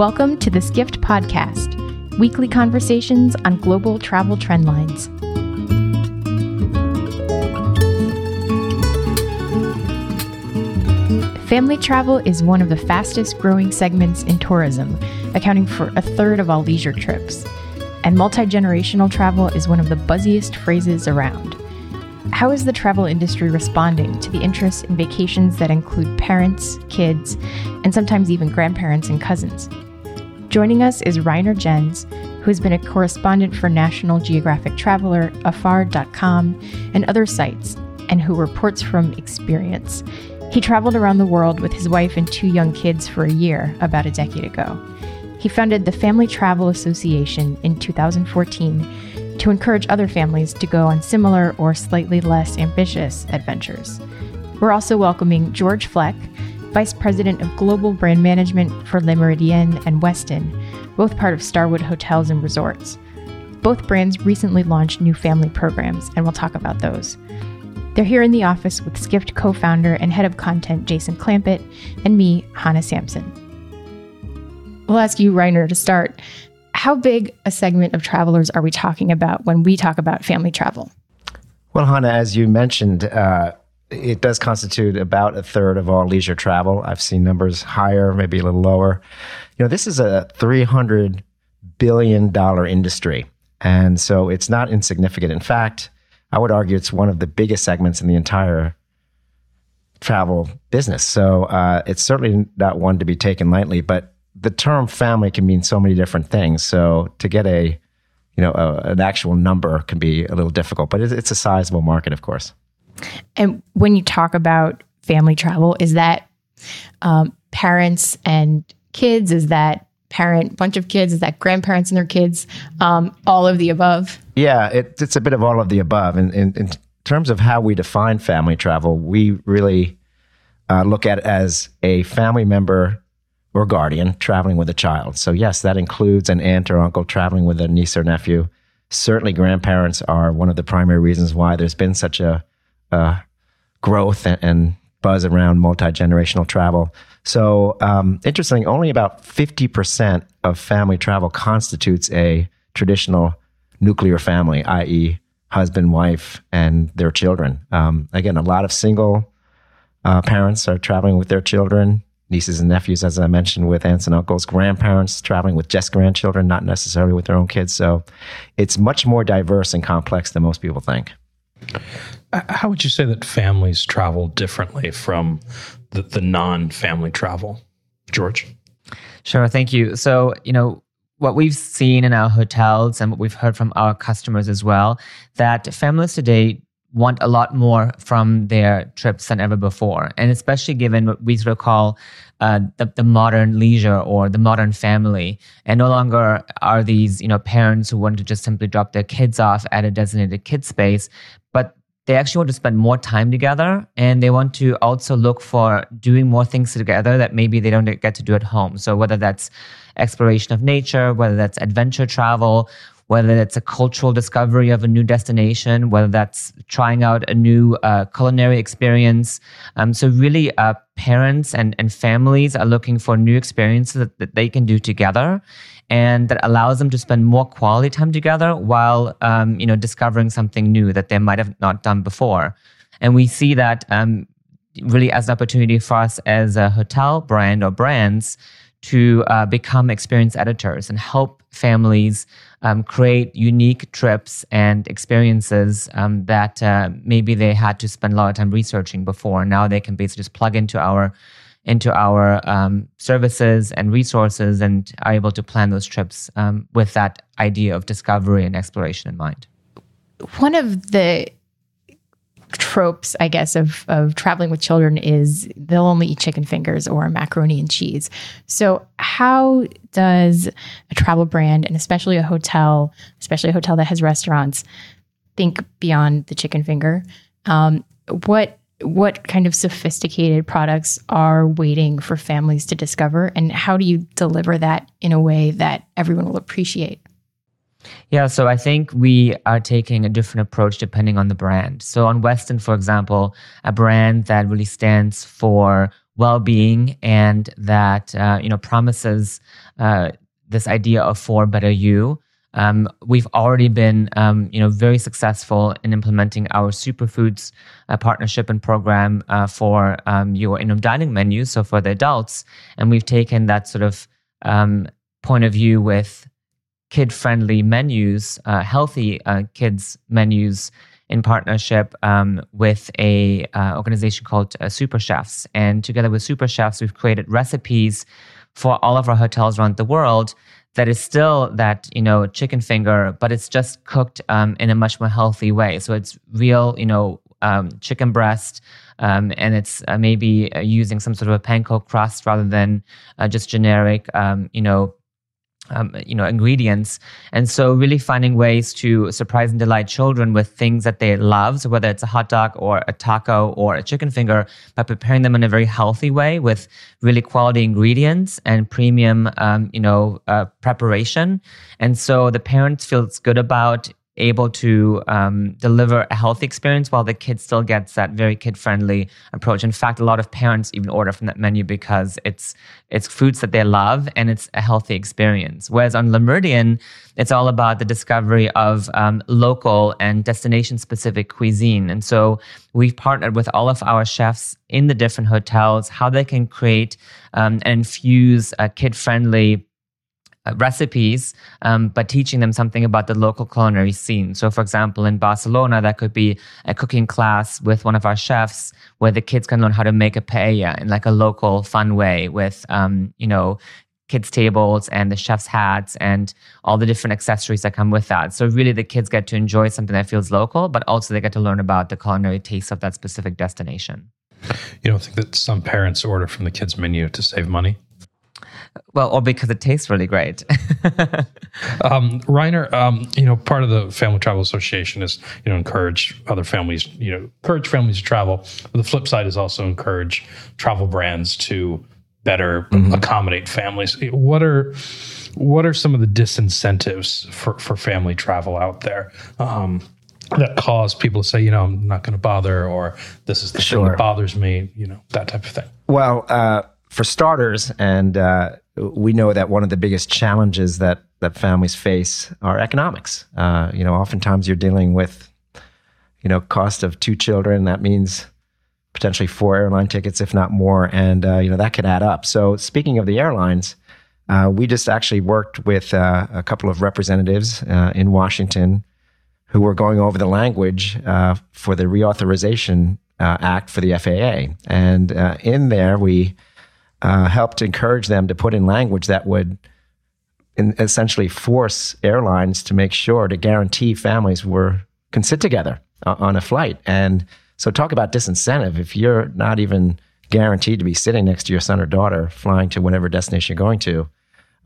Welcome to the Skift Podcast, weekly conversations on global travel trendlines. Family travel is one of the fastest growing segments in tourism, accounting for a third of all leisure trips. And multi generational travel is one of the buzziest phrases around. How is the travel industry responding to the interest in vacations that include parents, kids, and sometimes even grandparents and cousins? Joining us is Rainer Jenss, who has been a correspondent for National Geographic Traveler, afar.com, and other sites, and who reports from experience. He traveled around the world with his wife and two young kids for a year about a decade ago. He founded the Family Travel Association in 2014 to encourage other families to go on similar or slightly less ambitious adventures. We're also welcoming George Fleck, Vice President of Global Brand Management for Le Méridien and Westin, both part of Starwood Hotels and Resorts. Both brands recently launched new family programs, and we'll talk about those. They're here in the office with Skift co founder and head of content Jason Clampett and me, Hannah Sampson. We'll ask you, Rainer, to start. How big a segment of travelers are we talking about when we talk about family travel? Well, Hannah, as you mentioned, uh, it does constitute about a third of all leisure travel. I've seen numbers higher, maybe a little lower. You know, this is a $300 billion industry. And so it's not insignificant. In fact, I would argue it's one of the biggest segments in the entire travel business. So uh, it's certainly not one to be taken lightly. But the term family can mean so many different things. So to get a you know an actual number can be a little difficult, but it, it's a sizable market, of course. And when you talk about family travel, is that um, parents and kids? Is that parent, bunch of kids? Is that grandparents and their kids? Um, all of the above? Yeah, it, it's a bit of all of the above. In, in, in, terms of how we define family travel, we really uh, look at it as a family member or guardian traveling with a child. So, yes, that includes an aunt or uncle traveling with a niece or nephew. Certainly, grandparents are one of the primary reasons why there's been such a, a growth and, and buzz around multi generational travel. So, um, interesting, only about 50% of family travel constitutes a traditional nuclear family, i.e., husband, wife, and their children. Um, again, a lot of single uh, parents are traveling with their children, nieces and nephews, as I mentioned, with aunts and uncles, grandparents traveling with just grandchildren, not necessarily with their own kids. So, it's much more diverse and complex than most people think. How would you say that families travel differently from the, the non family travel? George? Sure. Thank you. So, you know, what we've seen in our hotels and what we've heard from our customers as well, that families today want a lot more from their trips than ever before. And especially given what we sort of call uh, the, the modern leisure or the modern family. And no longer are these, you know, parents who want to just simply drop their kids off at a designated kid space, but they actually want to spend more time together and they want to also look for doing more things together that maybe they don't get to do at home. So whether that's exploration of nature, whether that's adventure travel, whether that's a cultural discovery of a new destination, whether that's trying out a new uh, culinary experience. Um, so really, uh, parents and, and families are looking for new experiences that, that they can do together and that allows them to spend more quality time together while um, you know discovering something new that they might have not done before and we see that um, really as an opportunity for us as a hotel brand or brands to uh, become experience editors and help families um, create unique trips and experiences um, that uh, maybe they had to spend a lot of time researching before. Now they can basically just plug into our into our um, services and resources and are able to plan those trips um, with that idea of discovery and exploration in mind. One of the tropes, I guess, of, of traveling with children is they'll only eat chicken fingers or macaroni and cheese. So, how does a travel brand and especially a hotel, especially a hotel that has restaurants, think beyond the chicken finger? Um, what what kind of sophisticated products are waiting for families to discover and how do you deliver that in a way that everyone will appreciate yeah, so I think we are taking a different approach depending on the brand. So on Westin, for example, a brand that really stands for well-being and that uh, you know promises uh, this idea of for better you. Um, we've already been, um, you know, very successful in implementing our superfoods uh, partnership and program uh, for um, your in-home dining menu, so for the adults, and we've taken that sort of um, point of view with kid-friendly menus, uh, healthy uh, kids menus in partnership um, with a uh, organization called uh, Super Chefs, and together with Super Chefs, we've created recipes for all of our hotels around the world that is still that you know chicken finger, but it's just cooked um, in a much more healthy way. So it's real, you know, um, chicken breast, um, and it's uh, maybe uh, using some sort of a panko crust rather than uh, just generic, um, you know, um, you know ingredients. And so really finding ways to surprise and delight children with things that they love. So whether it's a hot dog or a taco or a chicken finger by preparing them in a very healthy way with really quality ingredients and premium um, you know uh, preparation. And so the parents feels good about able to um, deliver a healthy experience while the kid still gets that very kid friendly approach. In fact, a lot of parents even order from that menu because it's it's foods that they love and it's a healthy experience. Whereas on Le Méridien, it's all about the discovery of um, local and destination specific cuisine. And so we've partnered with all of our chefs in the different hotels how they can create um, and infuse a kid friendly recipes, um, but teaching them something about the local culinary scene. So, for example, in Barcelona, that could be a cooking class with one of our chefs where the kids can learn how to make a paella in like a local, fun way with, um, you know, kids' tables and the chef's hats and all the different accessories that come with that. So, really, the kids get to enjoy something that feels local, but also they get to learn about the culinary taste of that specific destination. You don't think that some parents order from the kids' menu to save money? Well, or because it tastes really great. um, Rainer, um, you know, part of the Family Travel Association is, you know, encourage other families, you know, encourage families to travel. But the flip side is also encourage travel brands to better mm-hmm. accommodate families. What are what are some of the disincentives for, for family travel out there? Um, that cause people to say, you know, I'm not going to bother, or this is the sure. thing that bothers me, you know, that type of thing. Well, uh, for starters, and uh, we know that one of the biggest challenges that that families face are economics. Uh, you know, oftentimes you're dealing with, you know, cost of two children. That means potentially four airline tickets, if not more, and uh, you know that could add up. So, speaking of the airlines, uh, we just actually worked with uh, a couple of representatives uh, in Washington who were going over the language for the reauthorization act for the FAA, and in there we uh, helped encourage them to put in language that would in, essentially force airlines to make sure to guarantee families were can sit together uh, on a flight. And so, talk about disincentive. If you're not even guaranteed to be sitting next to your son or daughter flying to whatever destination you're going to,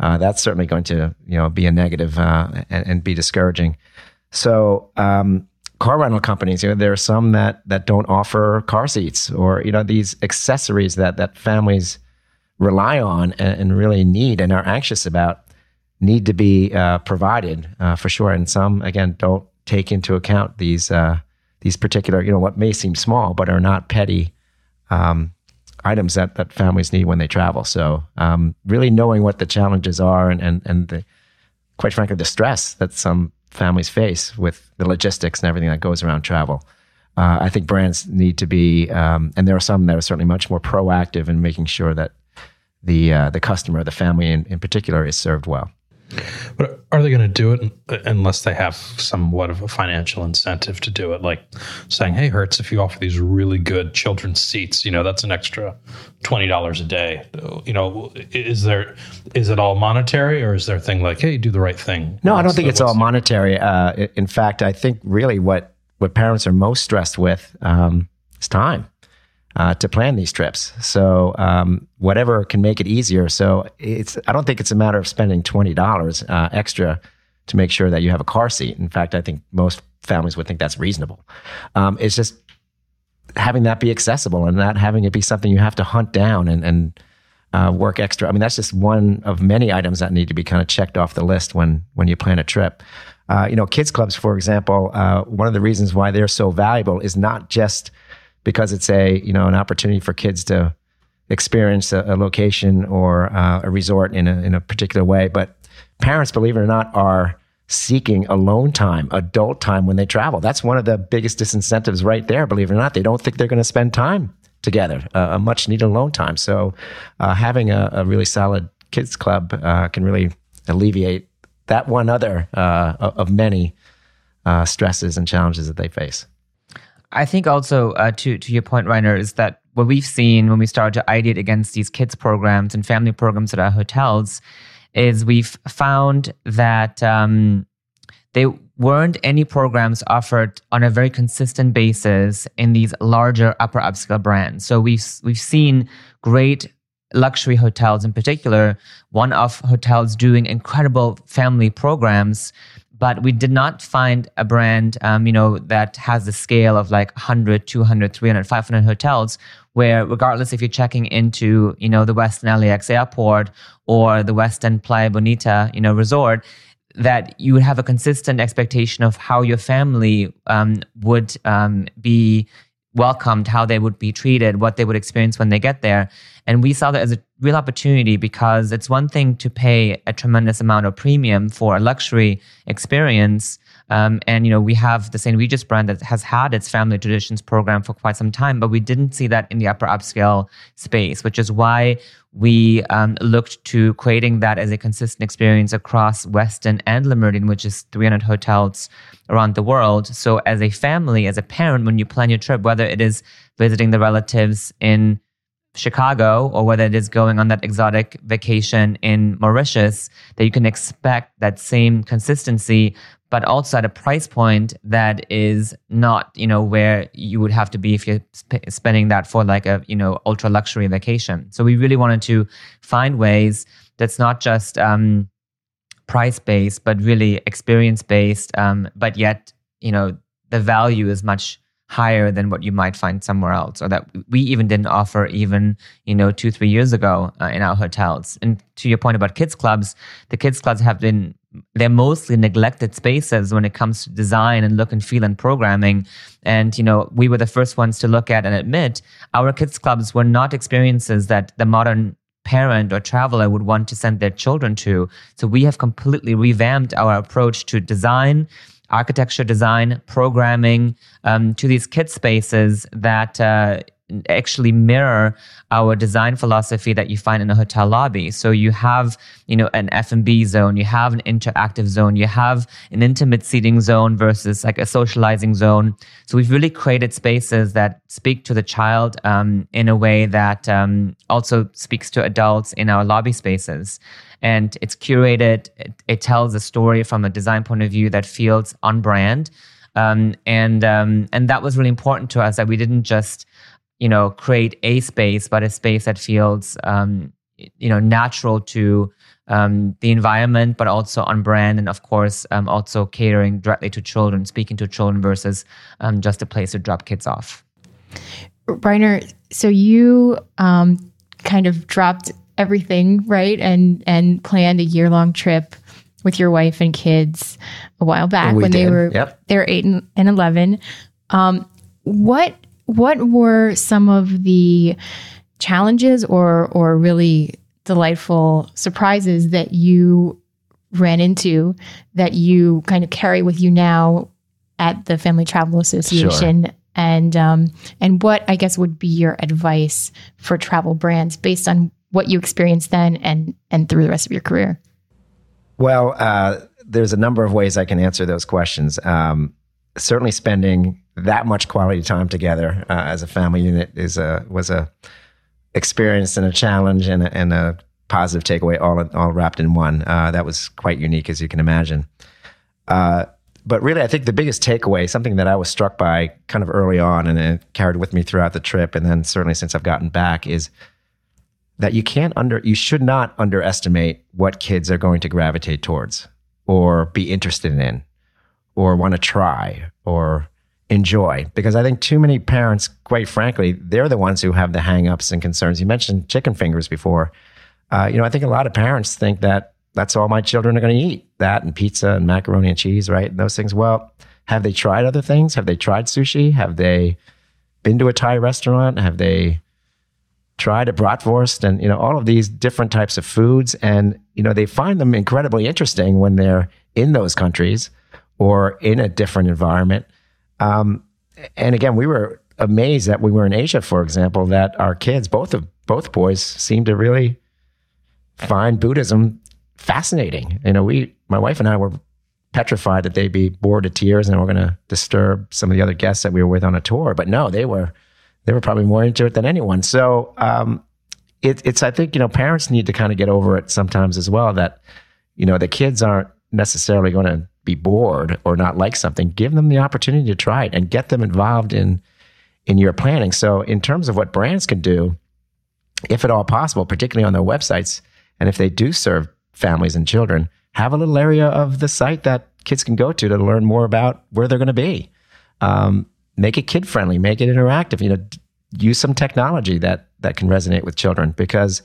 uh, that's certainly going to you know be a negative, uh, and, and, be discouraging. So. Um, car rental companies, you know, there are some that that don't offer car seats or you know these accessories that that families rely on and, really need and are anxious about need to be uh, provided uh, for sure. And some, again, don't take into account these uh, these particular, you know, what may seem small but are not petty um, items that, that families need when they travel. So, um, really knowing what the challenges are and and and the, quite frankly the stress that some families face with the logistics and everything that goes around travel. Uh, I think brands need to be, um, and there are some that are certainly much more proactive in making sure that the uh, the customer, the family in, in particular, is served well. But are they going to do it unless they have somewhat of a financial incentive to do it? Like saying, "Hey, Hertz, if you offer these really good children's seats, you know that's an extra twenty dollars a day." You know, is there is it all monetary, or is there a thing like, "Hey, do the right thing"? No, I don't think it's all monetary. Uh, in fact, I think really what what parents are most stressed with um, is time uh, to plan these trips. So um, whatever can make it easier. So it's I don't think it's a matter of spending twenty dollars uh, extra to make sure that you have a car seat. In fact, I think most families would think that's reasonable. Um, it's just having that be accessible and not having it be something you have to hunt down and, and uh, work extra. I mean, that's just one of many items that need to be kind of checked off the list when when you plan a trip. Uh, you know, kids clubs, for example, uh, one of the reasons why they're so valuable is not just because it's a you know an opportunity for kids to experience a, a location or uh, a resort in a, in a particular way. But parents, believe it or not, are seeking alone time, adult time when they travel. That's one of the biggest disincentives right there, believe it or not. They don't think they're going to spend time together, uh, a much needed alone time. So uh, having a, a, really solid kids club uh, can really alleviate that one other uh, of many uh, stresses and challenges that they face. I think also uh, to to your point, Rainer, is that what we've seen when we started to ideate against these kids programs and family programs at our hotels is we've found that um, weren't any programs offered on a very consistent basis in these larger upper upscale brands. So we've we've seen great luxury hotels in particular, one-off hotels doing incredible family programs but we did not find a brand um, you know that has the scale of like 100 200 300 500 hotels where regardless if you're checking into you know the westin lax airport or the westin playa bonita you know resort that you would have a consistent expectation of how your family um, would um, be welcomed, how they would be treated, what they would experience when they get there. And we saw that as a real opportunity because it's one thing to pay a tremendous amount of premium for a luxury experience. Um, and you know we have the St. Regis brand that has had its family traditions program for quite some time, but we didn't see that in the upper upscale space, which is why we um, looked to creating that as a consistent experience across Westin and Le Méridien, which is 300 hotels around the world. So as a family, as a parent, when you plan your trip, whether it is visiting the relatives in Chicago or whether it is going on that exotic vacation in Mauritius, that you can expect that same consistency, but also at a price point that is not, you know, where you would have to be if you're sp- spending that for like a, you know, ultra luxury vacation. So we really wanted to find ways that's not just um, price based, but really experience based, um, but yet, you know, the value is much higher than what you might find somewhere else or that we even didn't offer even you know two three years ago uh, in our hotels. And to your point about kids clubs the kids clubs have been they're mostly neglected spaces when it comes to design and look and feel and programming. And you know we were the first ones to look at and admit our kids clubs were not experiences that the modern parent or traveler would want to send their children to. So we have completely revamped our approach to design architecture design, programming um, to these kit spaces that uh, actually mirror our design philosophy that you find in a hotel lobby. So you have, you know, an F&B zone, you have an interactive zone, you have an intimate seating zone versus like a socializing zone. So we've really created spaces that speak to the child um, in a way that um, also speaks to adults in our lobby spaces and it's curated. It, it, tells a story from a design point of view that feels on brand, um, and um, and that was really important to us that we didn't just you know create a space, but a space that feels um, you know natural to um, the environment, but also on brand, and of course um, also catering directly to children, speaking to children versus um, just a place to drop kids off. Rainer, so you kind of dropped everything right and and planned a year long trip with your wife and kids a while back we when did. they were yep. they were eight and, and eleven. Um, what what were some of the challenges or or really delightful surprises that you ran into that you kind of carry with you now at the Family Travel Association? Sure. And um, and what I guess would be your advice for travel brands based on what you experienced then and and through the rest of your career? Well, uh, there's a number of ways I can answer those questions. Um, certainly, spending that much quality time together uh, as a family unit is a was a experience and a challenge and a, and a positive takeaway all all wrapped in one. Uh, that was quite unique, as you can imagine. Uh, but really, I think the biggest takeaway, something that I was struck by kind of early on and it carried with me throughout the trip, and then certainly since I've gotten back, is that you can't under you should not underestimate what kids are going to gravitate towards or be interested in or want to try or enjoy. Because i think too many parents quite frankly they're the ones who have the hangups and concerns. You mentioned chicken fingers before. Uh, you know i think a lot of parents think that that's all my children are going to eat that and pizza and macaroni and cheese right? And those things well have they tried other things? Have they tried sushi? Have they been to a thai restaurant? Have they tried a bratwurst? And you know all of these different types of foods. And you know they find them incredibly interesting when they're in those countries or in a different environment. Um, and again we were amazed that we were in asia for example that our kids both of both boys seemed to really find buddhism fascinating. You know we my wife and i were petrified that they'd be bored to tears and we're going to disturb some of the other guests that we were with on a tour. But no they were they were probably more into it than anyone. So um, it, it's I think you know parents need to kind of get over it sometimes as well that you know the kids aren't necessarily going to be bored or not like something. Give them the opportunity to try it and get them involved in in your planning. So in terms of what brands can do, if at all possible, particularly on their websites, and if they do serve families and children, have a little area of the site that kids can go to to learn more about where they're going to be. Um, make it kid friendly, make it interactive. You know, use some technology that that can resonate with children because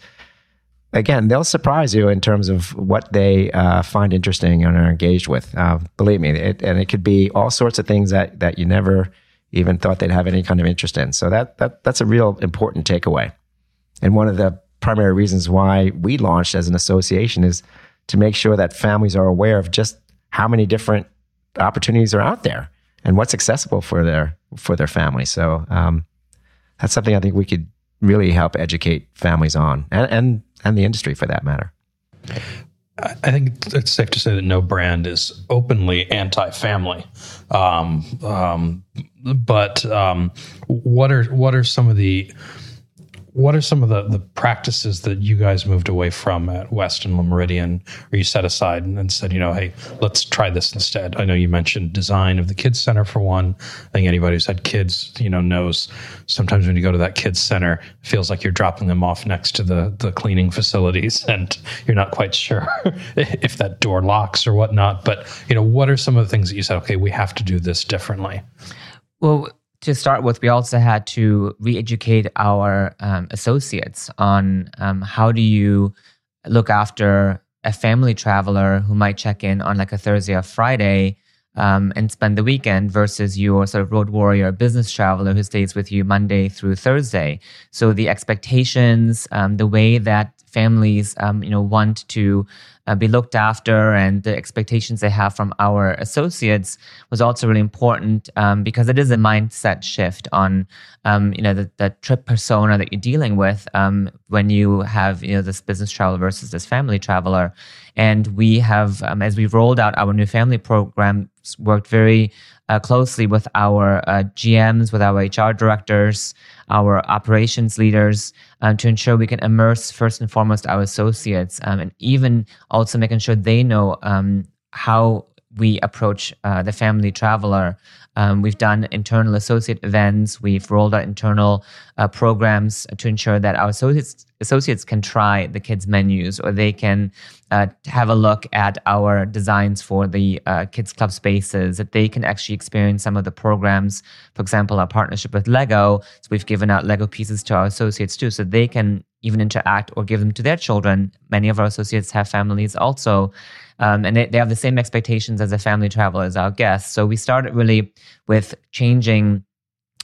again, they'll surprise you in terms of what they uh, find interesting and are engaged with. Uh, believe me, it, and it could be all sorts of things that that you never even thought they'd have any kind of interest in. So that that that's a real important takeaway. And one of the primary reasons why we launched as an association is to make sure that families are aware of just how many different opportunities are out there and what's accessible for their for their family. So um, that's something I think we could really help educate families on, and and, and the industry for that matter. I think it's safe to say that no brand is openly anti-family, um, um, but um, what are what are some of the what are some of the, the practices that you guys moved away from at Westin Le Méridien, or you set aside and, and, said, you know, hey, let's try this instead? I know you mentioned design of the kids center for one. I think anybody who's had kids, you know, knows sometimes when you go to that kids center, it feels like you're dropping them off next to the the cleaning facilities, and you're not quite sure if that door locks or whatnot. But you know, what are some of the things that you said? Okay, we have to do this differently. Well, to start with, we also had to re-educate our um, associates on um, how do you look after a family traveler who might check in on like a Thursday or Friday um, and spend the weekend versus your sort of road warrior business traveler who stays with you Monday through Thursday. So the expectations, um, the way that families, um, you know, want to uh, be looked after and the expectations they have from our associates was also really important um, because it is a mindset shift on um, you know the, the, trip persona that you're dealing with um, when you have you know this business traveler versus this family traveler. And we have um, as we've rolled out our new family program, worked very uh, closely with our uh, gms with our hr directors our operations leaders um, to ensure we can immerse first and foremost our associates um, and even also making sure they know um, how we approach uh, the family traveler. Um, we've done internal associate events. We've rolled out internal uh, programs to ensure that our associates associates can try the kids menus or they can uh, have a look at our designs for the uh, kids club spaces that they can actually experience some of the programs for example our partnership with lego so we've given out lego pieces to our associates too so they can even interact or give them to their children many of our associates have families also um, and they, they have the same expectations as a family traveler as our guests so we started really with changing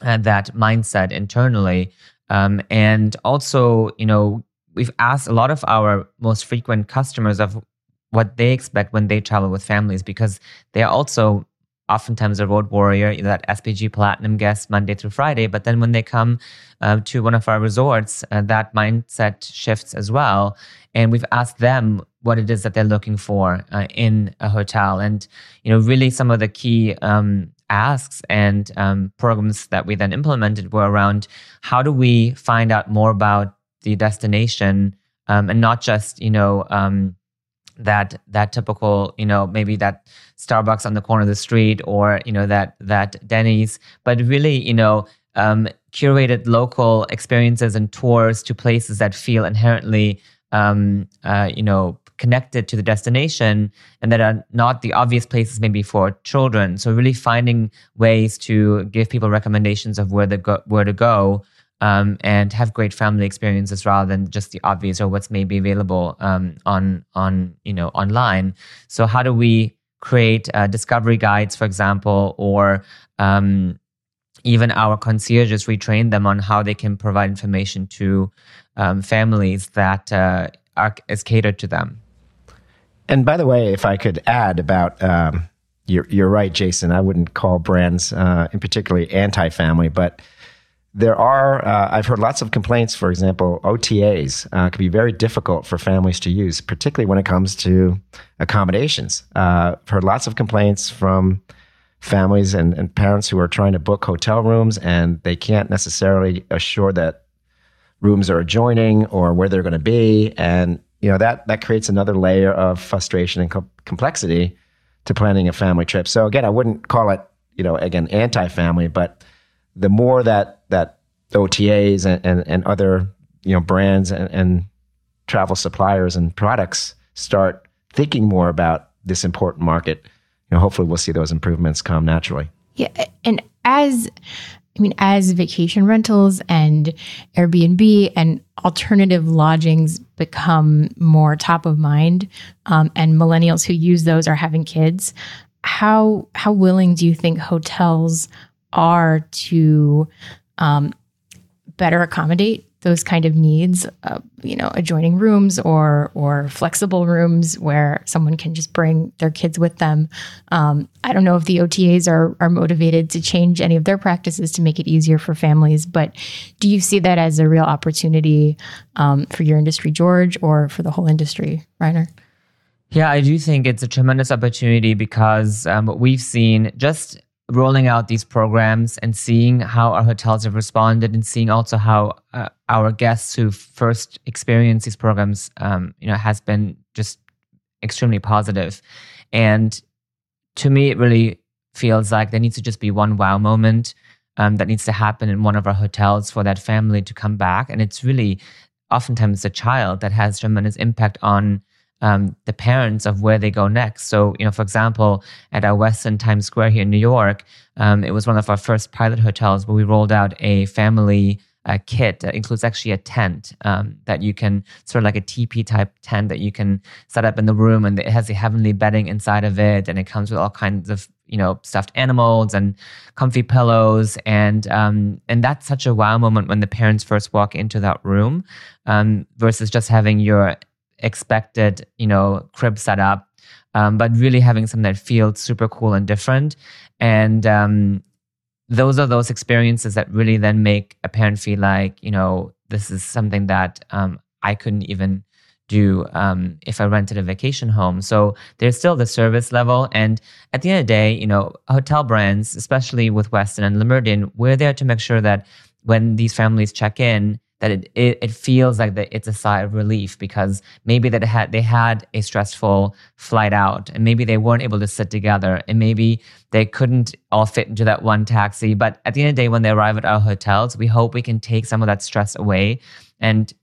uh, that mindset internally. Um, and also, you know, we've asked a lot of our most frequent customers of what they expect when they travel with families because they are also oftentimes a road warrior, that SPG Platinum guest Monday through Friday. But then when they come uh, to one of our resorts, uh, that mindset shifts as well. And we've asked them what it is that they're looking for uh, in a hotel. And, you know, really some of the key um, asks and um, programs that we then implemented were around how do we find out more about the destination um, and not just you know um, that that typical you know maybe that Starbucks on the corner of the street or you know that that Denny's, but really you know um, curated local experiences and tours to places that feel inherently um, uh, you know connected to the destination and that are not the obvious places maybe for children. So really finding ways to give people recommendations of where, go, where to go um, and have great family experiences rather than just the obvious or what's maybe available um, on on you know online. So how do we create uh, discovery guides, for example, or um, even our concierges, we train them on how they can provide information to um, families that uh, are, is catered to them. And by the way, if I could add about, um, you're, you're right, Jason. I wouldn't call brands uh, in particularly anti-family, but there are. Uh, I've heard lots of complaints. For example, OTAs uh, can be very difficult for families to use, particularly when it comes to accommodations. Uh, I've heard lots of complaints from families and, and parents who are trying to book hotel rooms and they can't necessarily assure that rooms are adjoining or where they're going to be and you know that that creates another layer of frustration and co- complexity to planning a family trip so again i wouldn't call it you know again anti-family but the more that that otas and, and, and other you know brands and, and travel suppliers and products start thinking more about this important market you know hopefully we'll see those improvements come naturally. Yeah, and as I mean, as vacation rentals and Airbnb and alternative lodgings become more top of mind, um, and millennials who use those are having kids, how how willing do you think hotels are to um, better accommodate those kind of needs? Uh, you know, adjoining rooms or or flexible rooms where someone can just bring their kids with them. Um, I don't know if the OTAs are are motivated to change any of their practices to make it easier for families, but do you see that as a real opportunity um, for your industry, George, or for the whole industry, Rainer? Yeah, I do think it's a tremendous opportunity because um, we've seen just rolling out these programs and seeing how our hotels have responded and seeing also how uh, our guests who first experienced these programs, um, you know, has been just extremely positive. And to me, it really feels like there needs to just be one wow moment um, that needs to happen in one of our hotels for that family to come back. And it's really oftentimes the child that has tremendous impact on um, the parents of where they go next. So, you know, for example, at our Westin Times Square here in New York, um, it was one of our first pilot hotels where we rolled out a family uh, kit that includes actually a tent um, that you can sort of like a teepee type tent that you can set up in the room, and it has the heavenly bedding inside of it, and it comes with all kinds of you know stuffed animals and comfy pillows, and um, and that's such a wow moment when the parents first walk into that room, um, versus just having your expected, you know, crib setup, um, but really having something that feels super cool and different. And um, those are those experiences that really then make a parent feel like, you know, this is something that um, I couldn't even do um, if I rented a vacation home. So there's still the service level. And at the end of the day, you know, hotel brands, especially with Westin and Le Méridien, we're there to make sure that when these families check in, that it, it, it feels like that it's a sigh of relief because maybe that had they had a stressful flight out and maybe they weren't able to sit together and maybe they couldn't all fit into that one taxi but at the end of the day when they arrive at our hotels we hope we can take some of that stress away and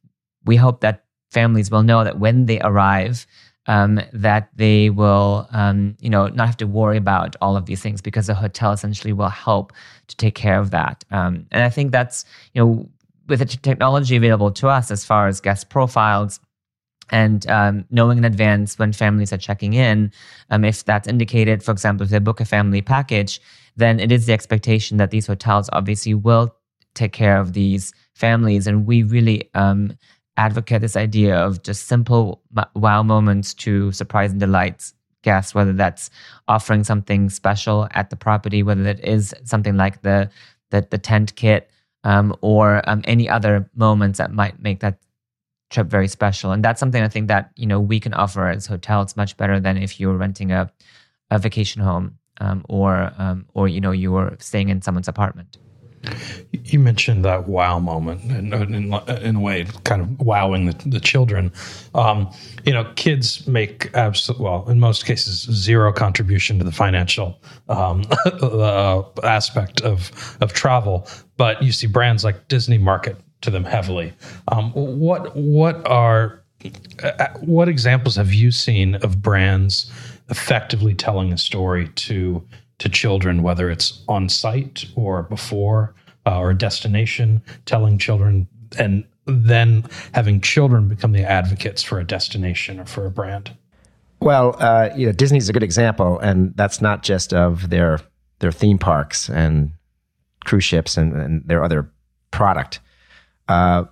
we hope that families will know that when they arrive um, that they will, um, you know, not have to worry about all of these things because the hotel essentially will help to take care of that. Um, and I think that's, you know, with the technology available to us as far as guest profiles and um, knowing in advance when families are checking in, um, if that's indicated, for example, if they book a family package, then it is the expectation that these hotels obviously will take care of these families. And we really um, advocate this idea of just simple wow moments to surprise and delight guests, whether that's offering something special at the property, whether it is something like the the, the tent kit um, or um, any other moments that might make that trip very special. And that's something I think that you know we can offer as hotels much better than if you were renting a, a vacation home um, or um, or you know you were staying in someone's apartment. You mentioned that wow moment, in, in, in a way, kind of wowing the, the children. Um, you know, kids make absolute well, in most cases, zero contribution to the financial um, uh, aspect of of travel. But you see brands like Disney market to them heavily. Um, what what are uh, what examples have you seen of brands effectively telling a story to to children, whether it's on site or before uh, or destination, telling children and then having children become the advocates for a destination or for a brand? Well, uh, you know, Disney's a good example, and that's not just of their their theme parks and cruise ships and, and their other product. Uh,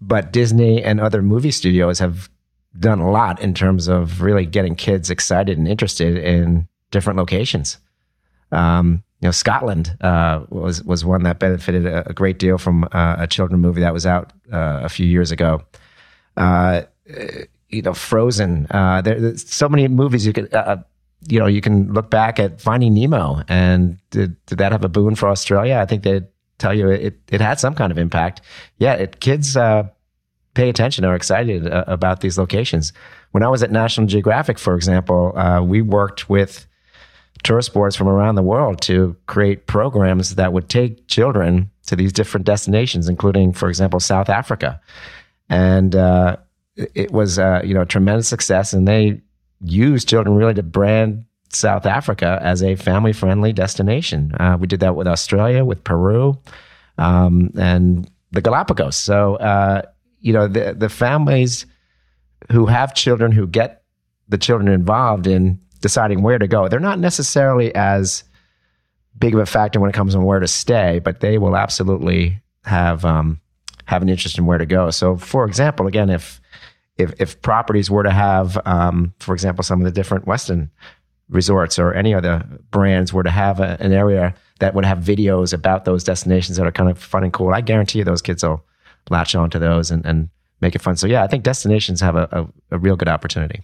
but Disney and other movie studios have done a lot in terms of really getting kids excited and interested in different locations. Um, you know, Scotland uh, was was one that benefited a, a great deal from uh, a children movie that was out uh, a few years ago. Uh, you know, Frozen. Uh, there, there's so many movies you could. Uh, you know, you can look back at Finding Nemo, and did, did that have a boon for Australia? I think they tell you it, it had some kind of impact. Yeah, it, kids pay attention are excited about these locations. When I was at National Geographic, for example, we worked with tourist boards from around the world to create programs that would take children to these different destinations, including, for example, South Africa. And uh, it was, uh, you know, a tremendous success. And they used children really to brand South Africa as a family friendly destination. Uh, we did that with Australia, with Peru, um, and the Galapagos. So, uh, you know, the, the families who have children who get the children involved in deciding where to go. They're not necessarily as big of a factor when it comes on where to stay, but they will absolutely have um, have an interest in where to go. So, for example, again, if if, if properties were to have, um, for example, some of the different Westin resorts or any other brands were to have a, an area that would have videos about those destinations that are kind of fun and cool, I guarantee you those kids will latch on to those and, and make it fun. So, yeah, I think destinations have a, a, a real good opportunity.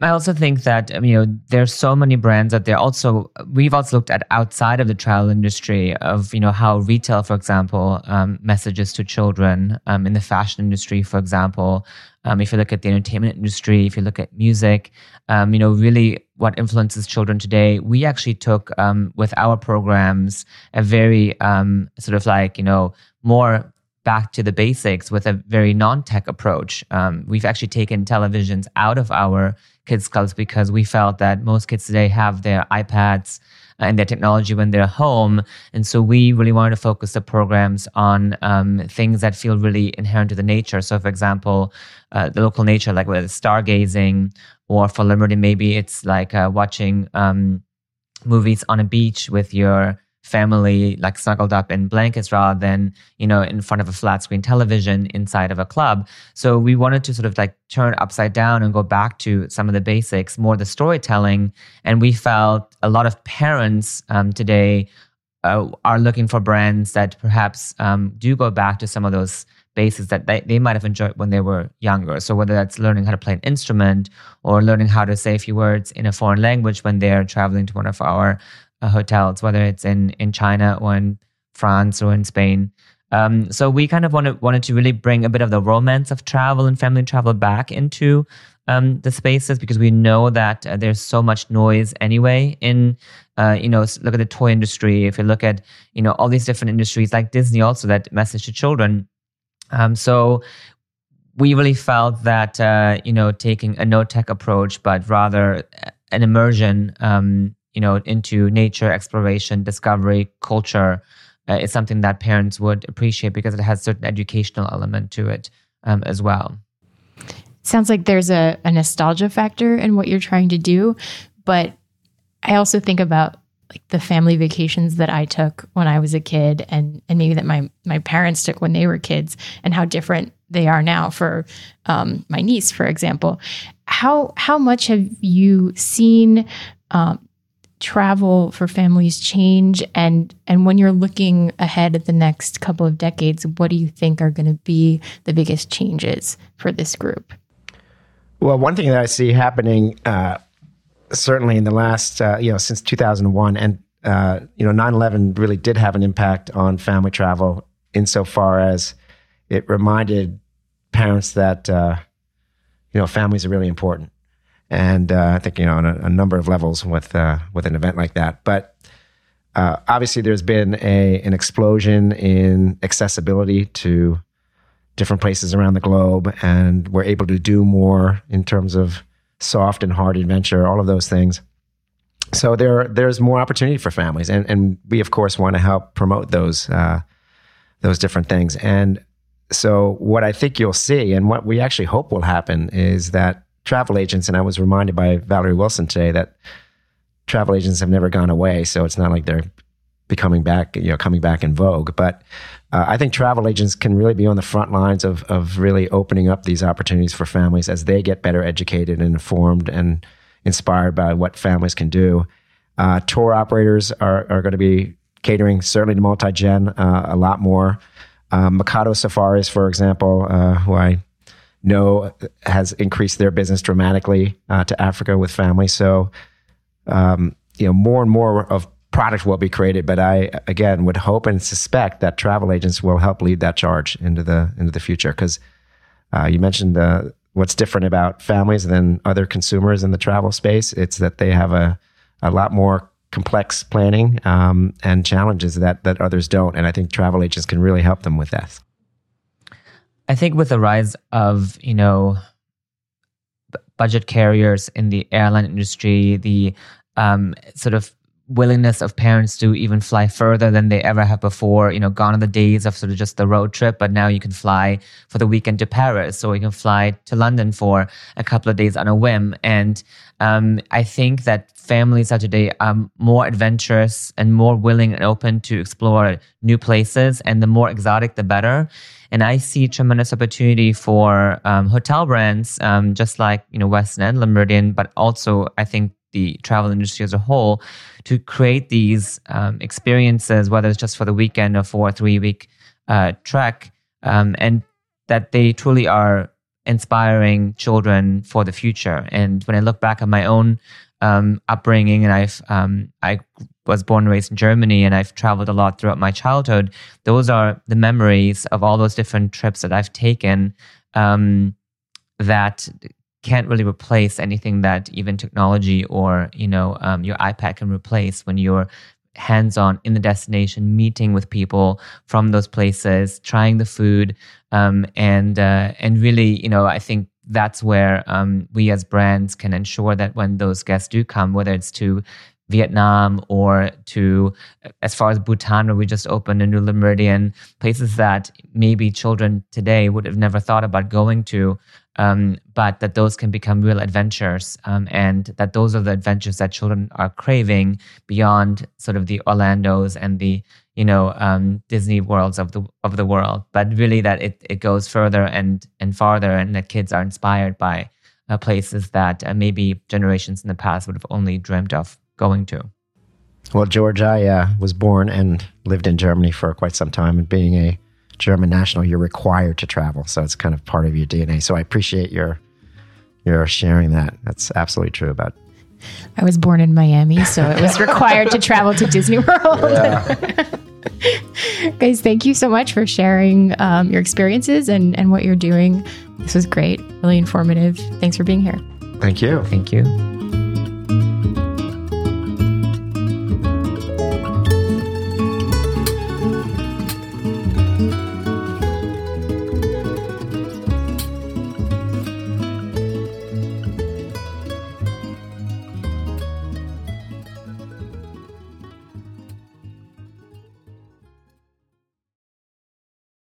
I also think that um, you know there's so many brands that they're Also, we've also looked at outside of the travel industry of you know how retail, for example, um, messages to children um, in the fashion industry, for example. Um, if you look at the entertainment industry, if you look at music, um, you know really what influences children today. We actually took um, with our programs a very sort of like you know more back to the basics with a very non-tech approach. Um, we've actually taken televisions out of our kids clubs because we felt that most kids today have their iPads and their technology when they're home, and so we really wanted to focus the programs on um, things that feel really inherent to the nature. So, for example, uh, the local nature, like with stargazing, or for Liberty, maybe it's like uh, watching um, movies on a beach with your family like snuggled up in blankets rather than you know in front of a flat screen television inside of a club so we wanted to sort of like turn upside down and go back to some of the basics more the storytelling and we felt a lot of parents um, today uh, are looking for brands that perhaps um, do go back to some of those basics that they, they might have enjoyed when they were younger. So whether that's learning how to play an instrument or learning how to say a few words in a foreign language when they're traveling to one of our hotels, whether it's in in China or in France or in Spain. Um, so we kind of wanted wanted to really bring a bit of the romance of travel and family travel back into um, the spaces because we know that uh, there's so much noise anyway. In uh, you know, look at the toy industry. If you look at you know all these different industries like Disney, also that message to children. Um, so we really felt that uh, you know taking a no tech approach, but rather an immersion um, you know into nature exploration discovery culture uh, is something that parents would appreciate because it has certain educational element to it um, as well. Sounds like there's a, a nostalgia factor in what you're trying to do but i also think about like the family vacations that I took when I was a kid and and maybe that my my parents took when they were kids and how different they are now for um, my niece for example. How how much have you seen um, travel for families change? And and when you're looking ahead at the next couple of decades what do you think are going to be the biggest changes for this group? Well one thing that i see happening uh, certainly in the last uh, you know since 2001 and uh, you know 9-11 really did have an impact on family travel insofar as it reminded parents that uh, you know families are really important and uh, I think you know on a, a number of levels with uh, with an event like that. But uh, obviously, there's been a an explosion in accessibility to different places around the globe, and we're able to do more in terms of soft and hard adventure, all of those things. So there there's more opportunity for families, and and we of course want to help promote those uh, those different things. And so what I think you'll see, and what we actually hope will happen, is that travel agents, and I was reminded by Valerie Wilson today that travel agents have never gone away. So it's not like they're becoming back, you know, coming back in vogue. But uh, I think travel agents can really be on the front lines of of really opening up these opportunities for families as they get better educated and informed and inspired by what families can do. Uh, tour operators are are going to be catering certainly to multi gen uh, a lot more. Um, Micato Safaris, for example, uh, who I know has increased their business dramatically uh, to Africa with families. So, um, you know, more and more of product will be created. But I again would hope and suspect that travel agents will help lead that charge into the into the future because uh, you mentioned uh, what's different about families than other consumers in the travel space. It's that they have a a lot more complex planning um, and challenges that that others don't, and I think travel agents can really help them with that. I think with the rise of you know budget carriers in the airline industry, the um, sort of willingness of parents to even fly further than they ever have before. You know, gone are the days of sort of just the road trip, but now you can fly for the weekend to Paris or you can fly to London for a couple of days on a whim. And um, I think that families are today are more adventurous and more willing and open to explore new places. And the more exotic, the better. And I see tremendous opportunity for um, hotel brands, um, just like you know Westin and Le Méridien, but also I think the travel industry as a whole to create these um, experiences, whether it's just for the weekend or for a three week uh, trek, um, and that they truly are inspiring children for the future. And when I look back at my own um, upbringing, and I've um, I was born and raised in Germany, and I've traveled a lot throughout my childhood. Those are the memories of all those different trips that I've taken um, that can't really replace anything that even technology or you know um, your iPad can replace when you're hands-on in the destination, meeting with people from those places, trying the food, um, and uh, and really, you know, I think that's where um, we as brands can ensure that when those guests do come, whether it's to Vietnam or to as far as Bhutan, where we just opened a new Le Méridien, places that maybe children today would have never thought about going to, um, but that those can become real adventures, um, and that those are the adventures that children are craving beyond sort of the Orlando's and the you know um, Disney worlds of the of the world, but really that it it goes further and and farther, and that kids are inspired by uh, places that uh, maybe generations in the past would have only dreamt of going to? Well, George, I uh, was born and lived in Germany for quite some time. And being a German national, you're required to travel. So it's kind of part of your DNA. So I appreciate your your sharing that. That's absolutely true about I was born in Miami, so it was required to travel to Disney World. Yeah. Guys, thank you so much for sharing um, your experiences and, and what you're doing. This was great, really informative. Thanks for being here. Thank you. Thank you.